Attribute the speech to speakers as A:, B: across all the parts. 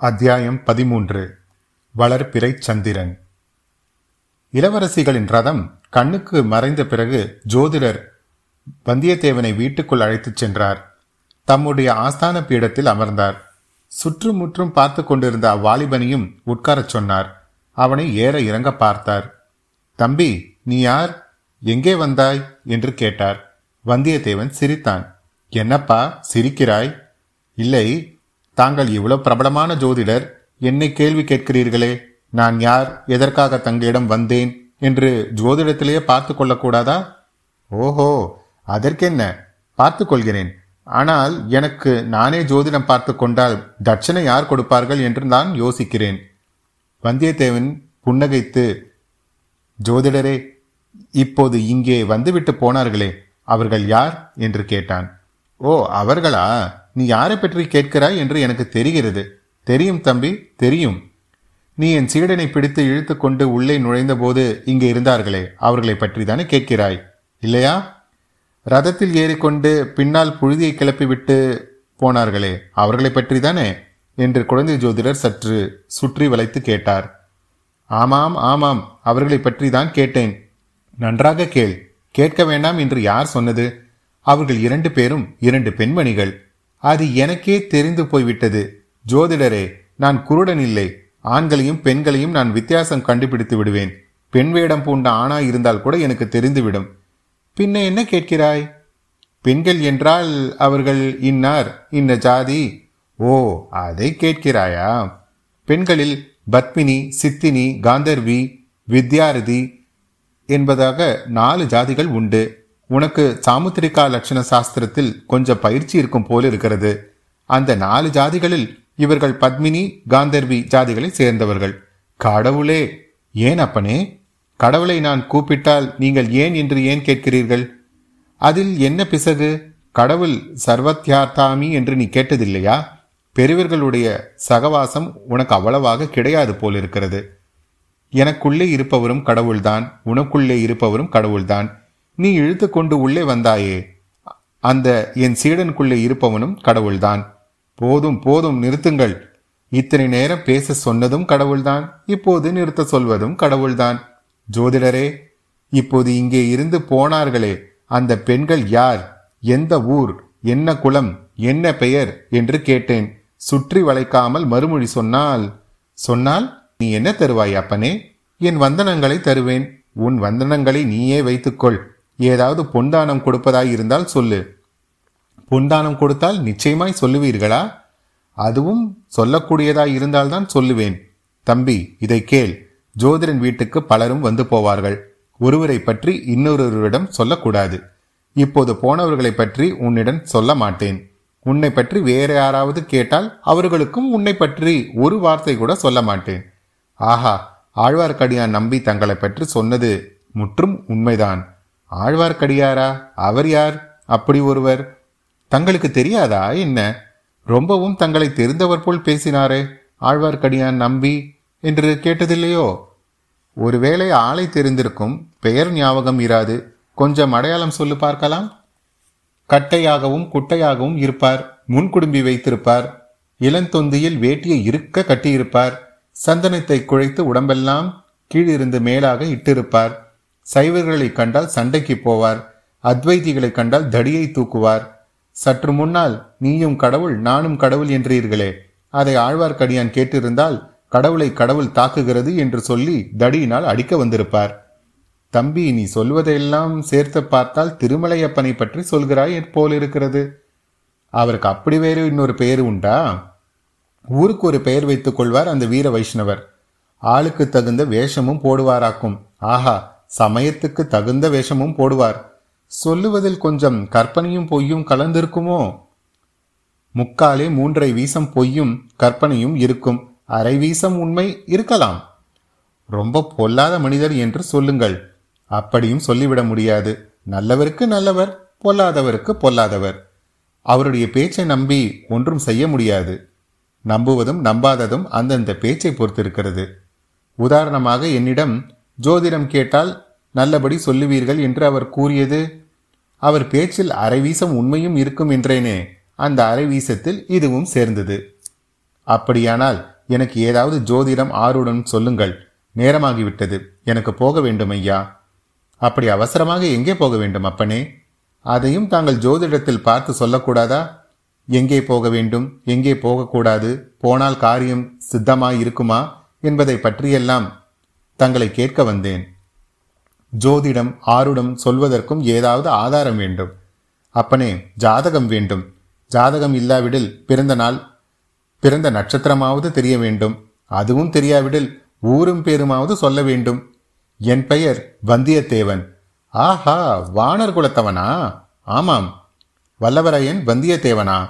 A: அத்தியாயம் பதிமூன்று. வளர்பிறை சந்திரன். இளவரசிகளின் ரதம் கண்ணுக்கு மறைந்த பிறகு ஜோதிடர் வந்தியத்தேவனை வீட்டுக்குள் அழைத்துச் சென்றார். தம்முடைய ஆஸ்தான பீடத்தில் அமர்ந்தார். சுற்றுமுற்றும் பார்த்து கொண்டிருந்த அவ்வாலிபனையும் உட்காரச் சொன்னார். அவனை ஏற இறங்க பார்த்தார். தம்பி நீ யார்? எங்கே வந்தாய்? என்று கேட்டார். வந்தியத்தேவன் சிரித்தான். என்னப்பா சிரிக்கிறாய்? இல்லை தாங்கள் இவ்வளவு பிரபலமான ஜோதிடர் என்னை கேள்வி கேட்கிறீர்களே. நான் யார் எதற்காக தங்களிடம் வந்தேன் என்று ஜோதிடத்திலேயே பார்த்து கொள்ளக்கூடாதா? ஓஹோ அதற்கென்ன? பார்த்து கொள்கிறேன். ஆனால் எனக்கு நானே ஜோதிடம் பார்த்து கொண்டால் தட்சணை யார் கொடுப்பார்கள் என்று நான் யோசிக்கிறேன். வந்தியத்தேவன் புன்னகைத்து ஜோதிடரே இப்போது இங்கே வந்துவிட்டு போனார்களே அவர்கள் யார்? என்று கேட்டான். ஓ அவர்களா? நீ யாரை பற்றி கேட்கிறாய் என்று எனக்கு தெரிகிறது. தெரியும் தம்பி தெரியும். நீ என் சீடனை பிடித்து இழுத்து கொண்டு உள்ளே நுழைந்தபோது இங்கே இருந்தார்களே அவர்களை பற்றி தானே கேட்கிறாய் இல்லையா? ரதத்தில் ஏறிக்கொண்டு பின்னால் புழுதியை கிளப்பிவிட்டு போனார்களே அவர்களை பற்றி தானே என்று குழந்தை ஜோதிடர் சற்று சுற்றி வளைத்து கேட்டார். ஆமாம் ஆமாம் அவர்களை பற்றி தான் கேட்டேன். நன்றாக கேள் கேட்க வேண்டாம் என்று யார் சொன்னது? அவர்கள் இரண்டு பேரும் இரண்டு பெண்மணிகள். அது எனக்கே தெரிந்து போய்விட்டது. ஜோதிடரே நான் குருடன் இல்லை. ஆண்களையும் பெண்களையும் நான் வித்தியாசம் கண்டுபிடித்து விடுவேன். பெண் வேடம் பூண்ட ஆணா இருந்தால் கூட எனக்கு தெரிந்துவிடும். பின்ன என்ன கேட்கிறாய்? பெண்கள் என்றால் அவர்கள் இன்னார் இன்ன ஜாதி? ஓ அதை கேட்கிறாயா? பெண்களில் பத்மினி சித்தினி காந்தர்வி வித்யாரதி என்பதாக நாலு ஜாதிகள் உண்டு. உனக்கு சாமுத்திரிகா லட்சண சாஸ்திரத்தில் கொஞ்சம் பயிற்சி இருக்கும் போல இருக்கிறது. அந்த நாலு ஜாதிகளில் இவர்கள் பத்மினி காந்தர்வி ஜாதிகளை சேர்ந்தவர்கள். கடவுளே ஏன் அப்பனே? கடவுளை நான் கூப்பிட்டால் நீங்கள் ஏன் என்று ஏன் கேட்கிறீர்கள்? அதில் என்ன பிசகு? கடவுள் சர்வத்தியார்த்தாமி என்று நீ கேட்டதில்லையா? பெரியவர்களுடைய சகவாசம் உனக்கு அவ்வளவாக கிடையாது போல் இருக்கிறது. எனக்குள்ளே இருப்பவரும் கடவுள்தான் உனக்குள்ளே இருப்பவரும் கடவுள்தான். நீ இழுத்து கொண்டு உள்ளே வந்தாயே. அந்த என் சீடனுக்குள்ளே இருப்பவனும் கடவுள்தான். போதும் போதும் நிறுத்துங்கள். இத்தனை நேரம் பேச சொன்னதும் கடவுள்தான். இப்போது நிறுத்த சொல்வதும் கடவுள்தான். ஜோதிடரே இப்போது இங்கே இருந்து போனார்களே அந்த பெண்கள் யார்? எந்த ஊர்? என்ன குலம்? என்ன பெயர்? என்று கேட்டேன். சுற்றி வளைக்காமல் மறுமொழி சொன்னால் சொன்னால் நீ என்ன தருவாய் அப்பனே? என் வந்தனங்களை தருவேன். உன் வந்தனங்களை நீயே வைத்துக்கொள். ஏதாவது பொன்தானம் கொடுப்பதாய் இருந்தால் சொல்லு. பொன்தானம் கொடுத்தால் நிச்சயமாய் சொல்லுவீர்களா? அதுவும் சொல்லக்கூடியதாய் இருந்தால்தான் சொல்லுவேன். தம்பி இதை கேள். ஜோதிடன் வீட்டுக்கு பலரும் வந்து போவார்கள். ஒருவரை பற்றி இன்னொருவரிடம் சொல்லக்கூடாது. இப்போது போனவர்களை பற்றி உன்னிடம் சொல்ல மாட்டேன். உன்னை பற்றி வேற யாராவது கேட்டால் அவர்களுக்கும் உன்னை பற்றி ஒரு வார்த்தை கூட சொல்ல மாட்டேன். ஆஹா ஆழ்வார்க்கடியான் நம்பி தங்களை பற்றி சொன்னது முற்றும் உண்மைதான். ஆழ்வார்க்கடியாரா? அவர் யார்? அப்படி ஒருவர். தங்களுக்கு தெரியாதா? என்ன? ரொம்பவும் தங்களை தெரிந்தவர் போல் பேசினாரே ஆழ்வார்க்கடியான் நம்பி என்று கேட்டதில்லையோ? ஒருவேளை ஆளை தெரிந்திருக்கும் பெயர் ஞாபகம் இராது. கொஞ்சம் அடையாளம் சொல்லு பார்க்கலாம். கட்டையாகவும் குட்டையாகவும் இருப்பார். முன்குடும்பி வைத்திருப்பார். இளந்தொந்தியில் வேட்டியை இருக்க கட்டியிருப்பார். சந்தனத்தை குழைத்து உடம்பெல்லாம் கீழிருந்து மேலாக இட்டிருப்பார். சைவர்களை கண்டால் சண்டைக்கு போவார். அத்வைதிகளை கண்டால் தடியை தூக்குவார். சற்று முன்னால் நீயும் கடவுள் நானும் கடவுள் என்றீர்களே. அதை ஆழ்வார்க்கடியான் கேட்டிருந்தால் கடவுளை கடவுள் தாக்குகிறது என்று சொல்லி தடியினால் அடிக்க வந்திருப்பார். தம்பி நீ சொல்வதையெல்லாம் சேர்த்து பார்த்தால் திருமலையப்பனை பற்றி சொல்கிறாய் போல் இருக்கிறது அவருக்கு அப்படி வேறு இன்னொரு பெயர் உண்டா? ஊருக்கு ஒரு பெயர் வைத்துக் கொள்வார் அந்த வீர வைஷ்ணவர். ஆளுக்கு தகுந்த வேஷமும் போடுவாராக்கும். ஆஹா சமயத்துக்கு தகுந்த வேஷமும் போடுவார். சொல்லுவதில் கொஞ்சம் கற்பனையும் பொய்யும் கலந்திருக்குமோ? முக்காலே மூன்றை வீசம் பொய்யும் கற்பனையும் இருக்கும். அரை வீசம் உண்மை இருக்கலாம். ரொம்ப பொல்லாத மனிதர் என்று சொல்லுங்கள். அப்படியும் சொல்லிவிட முடியாது. நல்லவருக்கு நல்லவர் பொல்லாதவருக்கு பொல்லாதவர். அவருடைய பேச்சை நம்பி ஒன்றும் செய்ய முடியாது. நம்புவதும் நம்பாததும் அந்தந்த பேச்சை பொறுத்திருக்கிறது. உதாரணமாக என்னிடம் ஜோதிடம் கேட்டால் நல்லபடி சொல்லுவீர்கள் என்று அவர் கூறியது அவர் பேச்சில் அரைவீசம் உண்மையும் இருக்கும் என்றேனே அந்த அரைவீசத்தில் இதுவும் சேர்ந்தது. அப்படியானால் எனக்கு ஏதாவது ஜோதிடம் ஆர்வம் சொல்லுங்கள் நேரமாகிவிட்டது எனக்கு போக வேண்டும் ஐயா. அப்படி அவசரமாக எங்கே போக வேண்டும் அப்பனே? அதையும் தாங்கள் ஜோதிடத்தில் பார்த்து சொல்லக்கூடாதா? எங்கே போக வேண்டும் எங்கே போகக்கூடாது போனால் காரியம் சித்தமாய் இருக்குமா என்பதை பற்றியெல்லாம் தங்களை கேட்க வந்தேன். ஜோதிடம் ஆருடம் சொல்வதற்கும் ஏதாவது ஆதாரம் வேண்டும். அப்பனே ஜாதகம் வேண்டும். ஜாதகம் இல்லாவிடில் பிறந்த நாள் பிறந்த நட்சத்திரமாவது தெரிய வேண்டும். அதுவும் தெரியாவிடில் ஊரும் பேருமாவது சொல்ல வேண்டும். என் பெயர் வந்தியத்தேவன். ஆஹா வானர் குலத்தவனா? ஆமாம். வல்லவரையன் வந்தியத்தேவனா?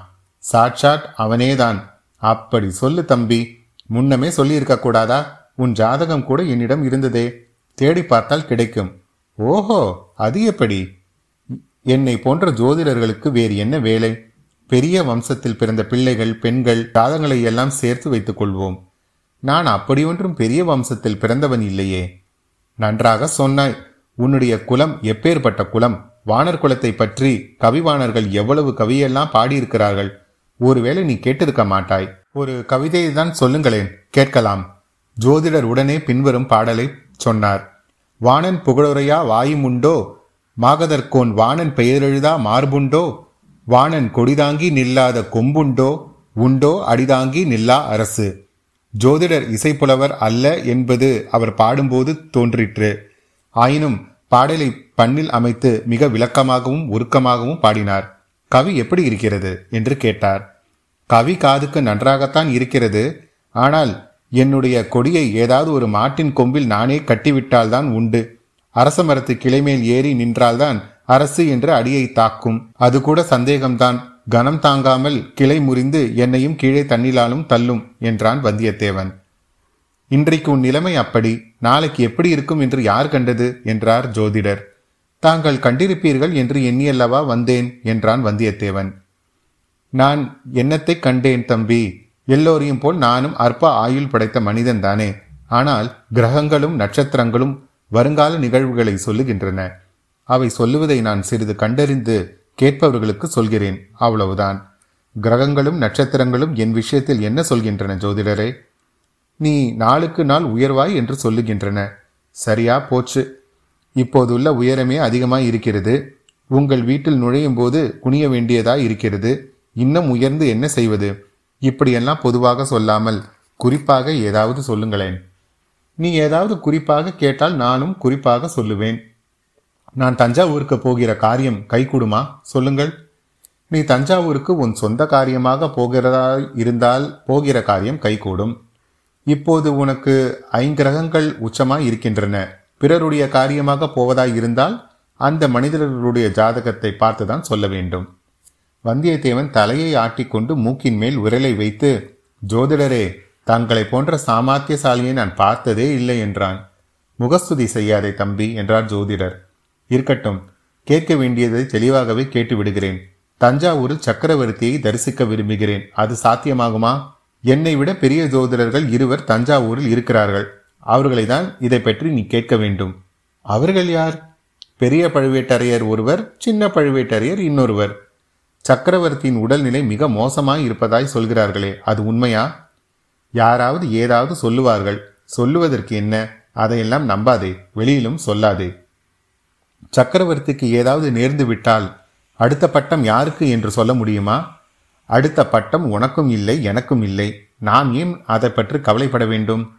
A: சாட்சாட் அவனேதான். அப்படி சொல்லு தம்பி. முன்னமே சொல்லியிருக்க கூடாதா உன் ஜாதகம் கூட என்னிடம் இருந்ததே. தேடி பார்த்தால் கிடைக்கும். ஓஹோ அது எப்படி? என்னை போன்ற ஜோதிடர்களுக்கு வேறு என்ன வேலை? பெரிய வம்சத்தில் பிறந்த பிள்ளைகள் பெண்கள் ஜாதங்களை எல்லாம் சேர்த்து வைத்துக் கொள்வோம். நான் அப்படியொன்றும் பெரிய வம்சத்தில் பிறந்தவன் இல்லையே. நன்றாக சொன்னாய். உன்னுடைய குலம் எப்பேற்பட்ட குலம்? வானர் குலத்தை பற்றி கவிவாணர்கள் எவ்வளவு கவியெல்லாம் பாடியிருக்கிறார்கள்? ஒருவேளை நீ கேட்டிருக்க மாட்டாய். ஒரு கவிதையை தான் சொல்லுங்களேன். கேட்கலாம். ஜோதிடர் உடனே பின்வரும் பாடலை சொன்னார். வாணன் புகழுரையா வாயுமுண்டோ? மாகதற்கோன் வாணன் பெயரெழுதா மார்புண்டோ? வாணன் கொடிதாங்கி நில்லாத கொம்புண்டோ? உண்டோ அடிதாங்கி நில்லா அரசு? ஜோதிடர் இசைப்புலவர் அல்ல என்பது அவர் பாடும்போது தோன்றிற்று. ஆயினும் பாடலை பண்ணில் அமைத்து மிக விளக்கமாகவும் உருக்கமாகவும் பாடினார். கவி எப்படி இருக்கிறது? என்று கேட்டார். கவி காதுக்கு நன்றாகத்தான் இருக்கிறது. ஆனால் என்னுடைய கொடியை ஏதாவது ஒரு மாட்டின் கொம்பில் நானே கட்டிவிட்டால்தான் உண்டு. அரச மரத்து கிளைமேல் ஏறி நின்றால்தான் அரசு என்று அடியை தாக்கும். அது கூட சந்தேகம்தான். கனம் தாங்காமல் கிளை முறிந்து என்னையும் கீழே தண்ணிலாலும் தள்ளும் என்றான் வந்தியத்தேவன். இன்றைக்கு உன் நிலைமை அப்படி. நாளைக்கு எப்படி இருக்கும் என்று யார் கண்டது? என்றார் ஜோதிடர். தாங்கள் கண்டிருப்பீர்கள் என்று எண்ணியல்லவா வந்தேன் என்றான் வந்தியத்தேவன். நான் என்னத்தை கண்டேன் தம்பி? எல்லோரையும் போல் நானும் அற்ப ஆயுள் படைத்த மனிதன் தானே. ஆனால் கிரகங்களும் நட்சத்திரங்களும் வருங்கால நிகழ்வுகளை சொல்லுகின்றன. அவை சொல்லுவதை நான் சிறிது கண்டறிந்து கேட்பவர்களுக்கு சொல்கிறேன். அவ்வளவுதான். கிரகங்களும் நட்சத்திரங்களும் என் விஷயத்தில் என்ன சொல்கின்றன ஜோதிடரே? நீ நாளுக்கு நாள் உயர்வாய் என்று சொல்லுகின்றன. சரியா போச்சு. இப்போதுள்ள உயரமே அதிகமாய் இருக்கிறது. உங்கள் வீட்டில் நுழையும் போது குனிய வேண்டியதாய் இருக்கிறது. இன்னும் உயர்ந்து என்ன செய்வது? இப்படியெல்லாம் பொதுவாக சொல்லாமல் குறிப்பாக ஏதாவது சொல்லுங்களேன். நீ ஏதாவது குறிப்பாக கேட்டால் நானும் குறிப்பாக சொல்லுவேன். நான் தஞ்சாவூருக்கு போகிற காரியம் கைகூடுமா? சொல்லுங்கள். நீ தஞ்சாவூருக்கு உன் சொந்த காரியமாக போகிறதா இருந்தால் போகிற காரியம் கைகூடும். இப்போது உனக்கு ஐங்கிரகங்கள் உச்சமாய் இருக்கின்றன. பிறருடைய காரியமாக போவதாய் இருந்தால் அந்த மனிதர்களுடைய ஜாதகத்தை பார்த்துதான் சொல்ல வேண்டும். வந்தியத்தேவன் தலையை ஆட்டிக்கொண்டு மூக்கின் மேல் விரலை வைத்து ஜோதிடரே தங்களை போன்ற சாமாத்தியசாலியை நான் பார்த்ததே இல்லை என்றான். முகஸ்துதி செய்யாதே தம்பி என்றார் ஜோதிடர். இருக்கட்டும் கேட்க வேண்டியதை தெளிவாகவே கேட்டு விடுகிறேன் தஞ்சாவூரில் சக்கரவர்த்தியை தரிசிக்க விரும்புகிறேன். அது சாத்தியமாகுமா? என்னை விட பெரிய ஜோதிடர்கள் இருவர் தஞ்சாவூரில் இருக்கிறார்கள். அவர்களை தான் இதை பற்றி நீ கேட்க வேண்டும். அவர்கள் யார்? பெரிய பழுவேட்டரையர் ஒருவர் சின்ன பழுவேட்டரையர் இன்னொருவர். சக்கரவர்த்தியின் உடல்நிலை மிக மோசமாய் இருப்பதாய் சொல்கிறார்களே அது உண்மையா? யாராவது ஏதாவது சொல்லுவார்கள் சொல்லுவதற்கு என்ன? அதையெல்லாம் நம்பாதே வெளியிலும் சொல்லாதே. சக்கரவர்த்திக்கு ஏதாவது நேர்ந்து விட்டால் அடுத்த பட்டம் யாருக்கு என்று சொல்ல முடியுமா? அடுத்த பட்டம் உனக்கும் இல்லை எனக்கும் இல்லை. நாம் ஏன் அதை பற்றி கவலைப்பட வேண்டும்?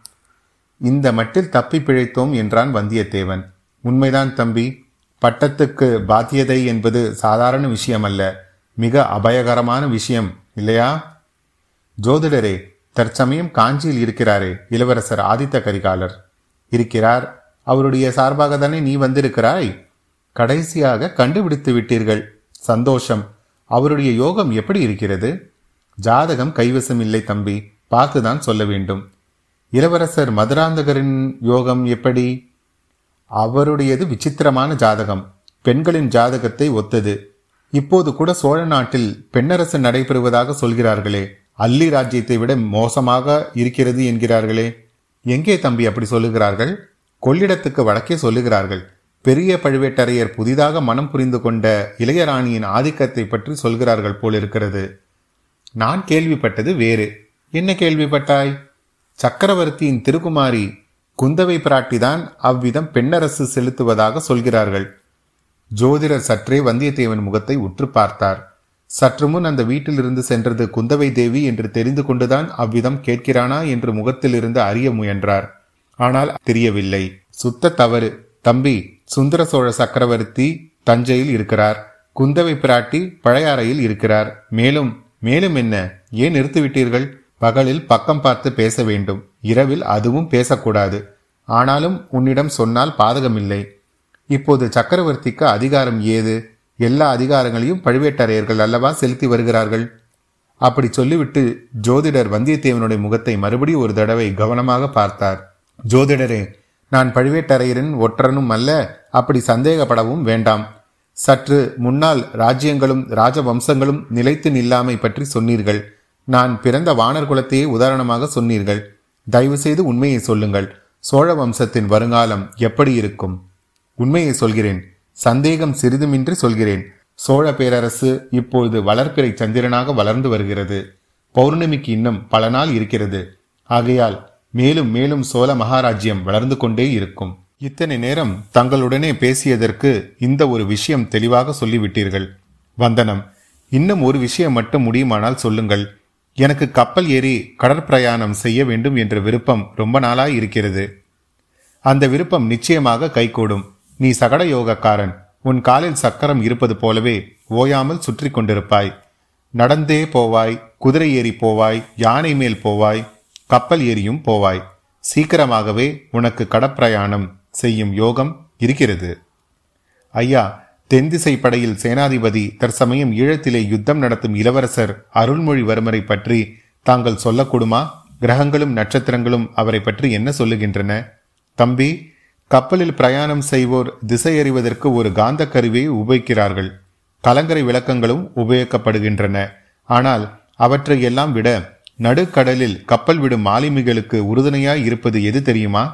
A: இந்த மட்டில் தப்பி பிழைத்தோம் என்றான் வந்தியத்தேவன். உண்மைதான் தம்பி பட்டத்துக்கு பாத்தியதை என்பது சாதாரண விஷயம் அல்ல மிக அபயகரமான விஷயம் இல்லையா? ஜோதிடரே தற்சமயம் காஞ்சியில் இருக்கிறாரே இளவரசர் ஆதித்த கரிகாலர். இருக்கிறார். அவருடைய சார்பாக தானே நீ வந்திருக்கிறாய்? கடைசியாக கண்டுபிடித்து விட்டீர்கள். சந்தோஷம். அவருடைய யோகம் எப்படி இருக்கிறது? ஜாதகம் கைவசம் இல்லை தம்பி. பார்த்துதான் சொல்ல வேண்டும். இளவரசர் மதுராந்தகரின் யோகம் எப்படி? அவருடையது விசித்திரமான ஜாதகம். பெண்களின் ஜாதகத்தை ஒத்தது. இப்போது கூட சோழ நாட்டில் பெண்ணரசு நடைபெறுவதாக சொல்கிறார்களே அல்லி ராஜ்யத்தை விட மோசமாக இருக்கிறது என்கிறார்களே. எங்கே தம்பி அப்படி சொல்லுகிறார்கள்? கொள்ளிடத்துக்கு வடக்கே சொல்லுகிறார்கள். பெரிய பழுவேட்டரையர் புதிதாக மனம் புரிந்து கொண்ட இளையராணியின் ஆதிக்கத்தை பற்றி சொல்கிறார்கள் போலிருக்கிறது நான் கேள்விப்பட்டது வேறு. என்ன கேள்விப்பட்டாய்? சக்கரவர்த்தியின் திருக்குமாரி குந்தவை பிராட்டிதான் அவ்விதம் பெண்ணரசு செலுத்துவதாக சொல்கிறார்கள். ஜோதிடர் சற்றே வந்தியத்தேவன் முகத்தை உற்று பார்த்தார். சற்று முன் அந்த வீட்டிலிருந்து சென்றது குந்தவை தேவி என்று தெரிந்து கொண்டுதான் அவ்விதம் கேட்கிறானா என்று முகத்திலிருந்து அறிய முயன்றார். ஆனால் தெரியவில்லை. சுத்த தவறு. தம்பி சுந்தர சோழ சக்கரவர்த்தி தஞ்சையில் இருக்கிறார். குந்தவை பிராட்டி பழையாறையில் இருக்கிறார். மேலும் மேலும் என்ன? ஏன் நிறுத்திவிட்டீர்கள்? பகலில் பக்கம் பார்த்து பேச வேண்டும். இரவில் அதுவும் பேசக்கூடாது. ஆனாலும் உன்னிடம் சொன்னால் பாதகமில்லை. இப்போது சக்கரவர்த்திக்கு அதிகாரம் ஏது? எல்லா அதிகாரங்களையும் பழுவேட்டரையர்கள் அல்லவா செலுத்தி வருகிறார்கள்? அப்படி சொல்லிவிட்டு ஜோதிடர் வந்தியத்தேவனுடைய முகத்தை மறுபடி ஒரு தடவை கவனமாக பார்த்தார். ஜோதிடரே நான் பழுவேட்டரையரின் ஒற்றனும் அல்ல அப்படி சந்தேகப்படவும் வேண்டாம். சற்று முன்னால் ராஜ்யங்களும் ராஜவம்சங்களும் நிலைத்து நில்லாமை பற்றி சொன்னீர்கள். நான் பிறந்த வானர் குலத்தையே உதாரணமாக சொன்னீர்கள். தயவு செய்து உண்மையை சொல்லுங்கள். சோழ வம்சத்தின் வருங்காலம் எப்படி இருக்கும்? உண்மையை சொல்கிறேன் சந்தேகம் சிறிதுமின்றி சொல்கிறேன். சோழ பேரரசு இப்பொழுது வளர்ப்பிறை சந்திரனாக வளர்ந்து வருகிறது. பௌர்ணமிக்கு இன்னும் பல நாள் இருக்கிறது. ஆகையால் மேலும் மேலும் சோழ மகாராஜ்யம் வளர்ந்து கொண்டே இருக்கும். இத்தனை நேரம் தங்களுடனே பேசியதற்கு இந்த ஒரு விஷயம் தெளிவாக சொல்லிவிட்டீர்கள். வந்தனம் இன்னும் ஒரு விஷயம் மட்டும் முடியுமானால் சொல்லுங்கள். எனக்கு கப்பல் ஏறி கடற்பிரயாணம் செய்ய வேண்டும் என்ற விருப்பம் ரொம்ப நாளாய் இருக்கிறது. அந்த விருப்பம் நிச்சயமாக கைகூடும். நீ சகட யோகக்காரன். உன் காலில் சக்கரம் இருப்பது போலவே ஓயாமல் சுற்றி கொண்டிருப்பாய். நடந்தே போவாய் குதிரை ஏறி போவாய் யானை மேல் போவாய் கப்பல் ஏறியும் போவாய். சீக்கிரமாகவே உனக்கு கடப்பிரயாணம் செய்யும் யோகம் இருக்கிறது. ஐயா தென்திசை படையில் சேனாதிபதி தற்சமயம் ஈழத்திலே யுத்தம் நடத்தும் இளவரசர் அருள்மொழிவர்மரை பற்றி தாங்கள் சொல்லக்கூடுமா? கிரகங்களும் நட்சத்திரங்களும் அவரை பற்றி என்ன சொல்லுகின்றன? தம்பி கப்பலில் பிரயாணம் செய்வோர் திசையறிவதற்கு ஒரு காந்த கருவியை உபயோகிக்கிறார்கள். கலங்கரை விளக்கங்களும் உபயோகிக்கப்படுகின்றன. ஆனால் அவற்றை எல்லாம் விட நடுக்கடலில் கப்பல் விடும் மாலுமிகளுக்கு உறுதுணையாய் இருப்பது எது தெரியுமா?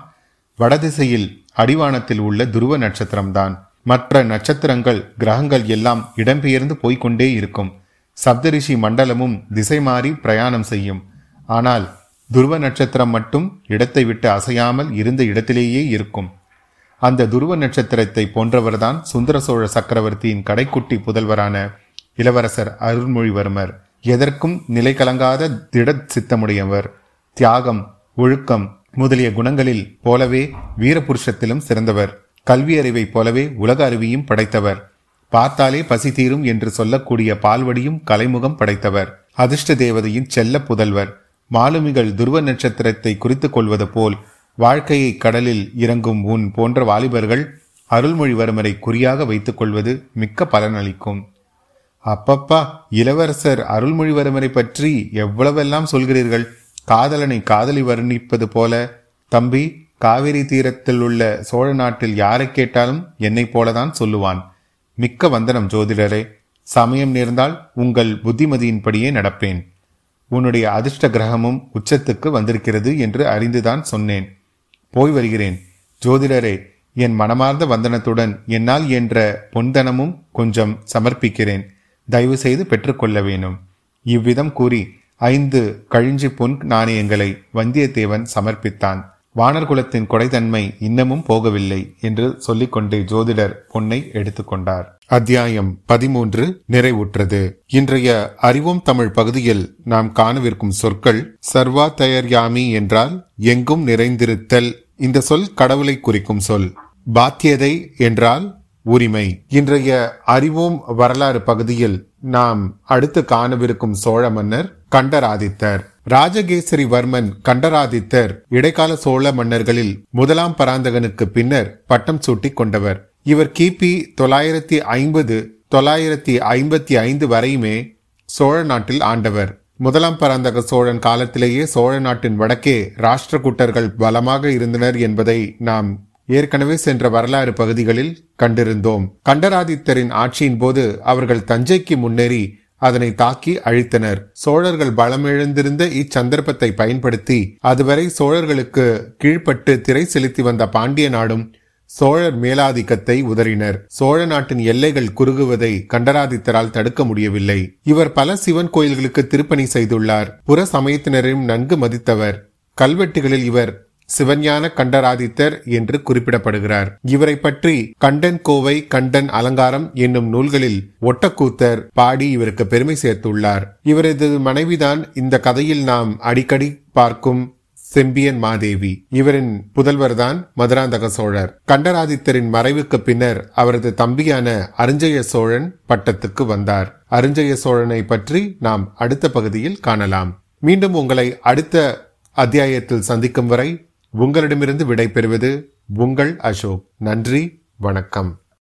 A: வடதிசையில் அடிவானத்தில் உள்ள துருவ நட்சத்திரம்தான். மற்ற நட்சத்திரங்கள் கிரகங்கள் எல்லாம் இடம்பெயர்ந்து போய்கொண்டே இருக்கும். சப்தரிஷி மண்டலமும் திசை மாறி பிரயாணம் செய்யும். ஆனால் துருவ நட்சத்திரம் மட்டும் இடத்தை விட்டு அசையாமல் இருந்த இடத்திலேயே இருக்கும். அந்த துருவ நட்சத்திரத்தை போன்றவர்தான் சுந்தர சோழ சக்கரவர்த்தியின் கடைக்குட்டி புதல்வரான இளவரசர் அருள்மொழிவர்மர். எதற்கும் நிலை கலங்காத திட சித்தமுடையவர். தியாகம் ஒழுக்கம் முதலிய குணங்களில் போலவே வீரபுருஷத்திலும் சிறந்தவர். கல்வி அறிவை போலவே உலக அறிவியும் படைத்தவர். பார்த்தாலே பசி தீரும் என்று சொல்லக்கூடிய பால்வடியும் கலைமுகம் படைத்தவர். அதிர்ஷ்ட தேவதையின் செல்ல புதல்வர். மாலுமிகள் துருவ நட்சத்திரத்தை குறித்துக் கொள்வது போல் வாழ்க்கையை கடலில் இறங்கும் உன் போன்ற வாலிபர்கள் அருள்மொழிவர்மரை குறியாக வைத்துக் கொள்வது மிக்க பலனளிக்கும். அப்பப்பா இளவரசர் அருள்மொழிவர்மரை பற்றி எவ்வளவெல்லாம் சொல்கிறீர்கள்? காதலனை காதலி வர்ணிப்பது போல. தம்பி காவிரி தீரத்தில் உள்ள சோழ நாட்டில் யாரை கேட்டாலும் என்னை போலதான் சொல்லுவான். மிக்க வந்தனம் ஜோதிடரே சமயம் நேர்ந்தால் உங்கள் புத்திமதியின்படியே நடப்பேன். உன்னுடைய அதிர்ஷ்ட கிரகமும் உச்சத்துக்கு வந்திருக்கிறது என்று அறிந்துதான் சொன்னேன். போய் வருகிறேன். ஜோதிடரே என் மனமார்ந்த வந்தனத்துடன் என்னால் என்ற பொன்தனமும் கொஞ்சம் சமர்ப்பிக்கிறேன். தயவு செய்து பெற்றுக்கொள்ள வேணும். இவ்விதம் கூறி ஐந்து கழிஞ்சி பொன் நாணயங்களை வந்தியத்தேவன் சமர்ப்பித்தான். வானர்குலத்தின் கொடைத்தன்மை இன்னமும் போகவில்லை என்று சொல்லிக்கொண்டு ஜோதிடர் பொன்னை எடுத்துக்கொண்டார். அத்தியாயம் பதிமூன்று நிறைவுற்றது. இன்றைய அறிவோம் தமிழ் பகுதியில் நாம் காணவிருக்கும் சொற்கள் சர்வா தயர்யாமி என்றால் எங்கும் நிறைந்திருத்தல். இந்த சொல் கடவுளை குறிக்கும் சொல். பாத்தியதை என்றால் உரிமை. இன்றைய அறிவோம் வரலாறு பகுதியில் நாம் அடுத்து காணவிருக்கும் சோழ மன்னர் கண்டராதித்தர். ராஜகேசரி வர்மன் கண்டராதித்தர் இடைக்கால சோழ மன்னர்களில் முதலாம் பராந்தகனுக்கு பின்னர் பட்டம் சூட்டிக் கொண்டவர். இவர் கிபி தொள்ளாயிரத்தி ஐம்பது தொள்ளாயிரத்தி ஐம்பத்தி ஐந்து வரையுமே சோழ நாட்டில் ஆண்டவர். முதலாம் பராந்தக சோழன் காலத்திலேயே சோழ நாட்டின் வடக்கே ராஷ்டிரகூட்டர்கள் பலமாக இருந்தனர் என்பதை நாம் ஏற்கனவே சென்ற வரலாறு பகுதிகளில் கண்டிருந்தோம். கண்டராதித்தரின் ஆட்சியின் போது அவர்கள் தஞ்சைக்கு முன்னேறி அதனை தாக்கி அழித்தனர். சோழர்கள் பலமிழந்திருந்த இச்சந்தர்ப்பத்தை பயன்படுத்தி அதுவரை சோழர்களுக்கு கீழ்ப்பட்டு திரை செலுத்தி வந்த பாண்டிய நாடும் சோழர் மேலாதிக்கத்தை உதறினர். சோழ நாட்டின் எல்லைகள் குறுகுவதை கண்டராதித்தரால் தடுக்க முடியவில்லை. இவர் பல சிவன் கோயில்களுக்கு திருப்பணி செய்துள்ளார். புற சமயத்தினரையும் நன்கு மதித்தவர். கல்வெட்டுகளில் இவர் சிவஞான கண்டராதித்தர் என்று குறிப்பிடப்படுகிறார். இவரை பற்றி கண்டன் கோவை கண்டன் அலங்காரம் என்னும் நூல்களில் ஒட்டக்கூத்தர் பாடி இவருக்கு பெருமை சேர்த்துள்ளார். இவரது மனைவிதான் இந்த கதையில் நாம் அடிக்கடி பார்க்கும் செம்பியன் மாதேவி. இவரின் புதல்வர்தான் மதுராந்தக சோழர். கண்டராதித்தரின் மறைவுக்கு பின்னர் அவரது தம்பியான அருஞ்சய சோழன் பட்டத்துக்கு வந்தார். அருஞ்சய சோழனை பற்றி நாம் அடுத்த பகுதியில் காணலாம். மீண்டும் உங்களை அடுத்த அத்தியாயத்தில் சந்திக்கும் வரை உங்களிடமிருந்து விடைபெறுவது உங்கள் அசோக். நன்றி வணக்கம்.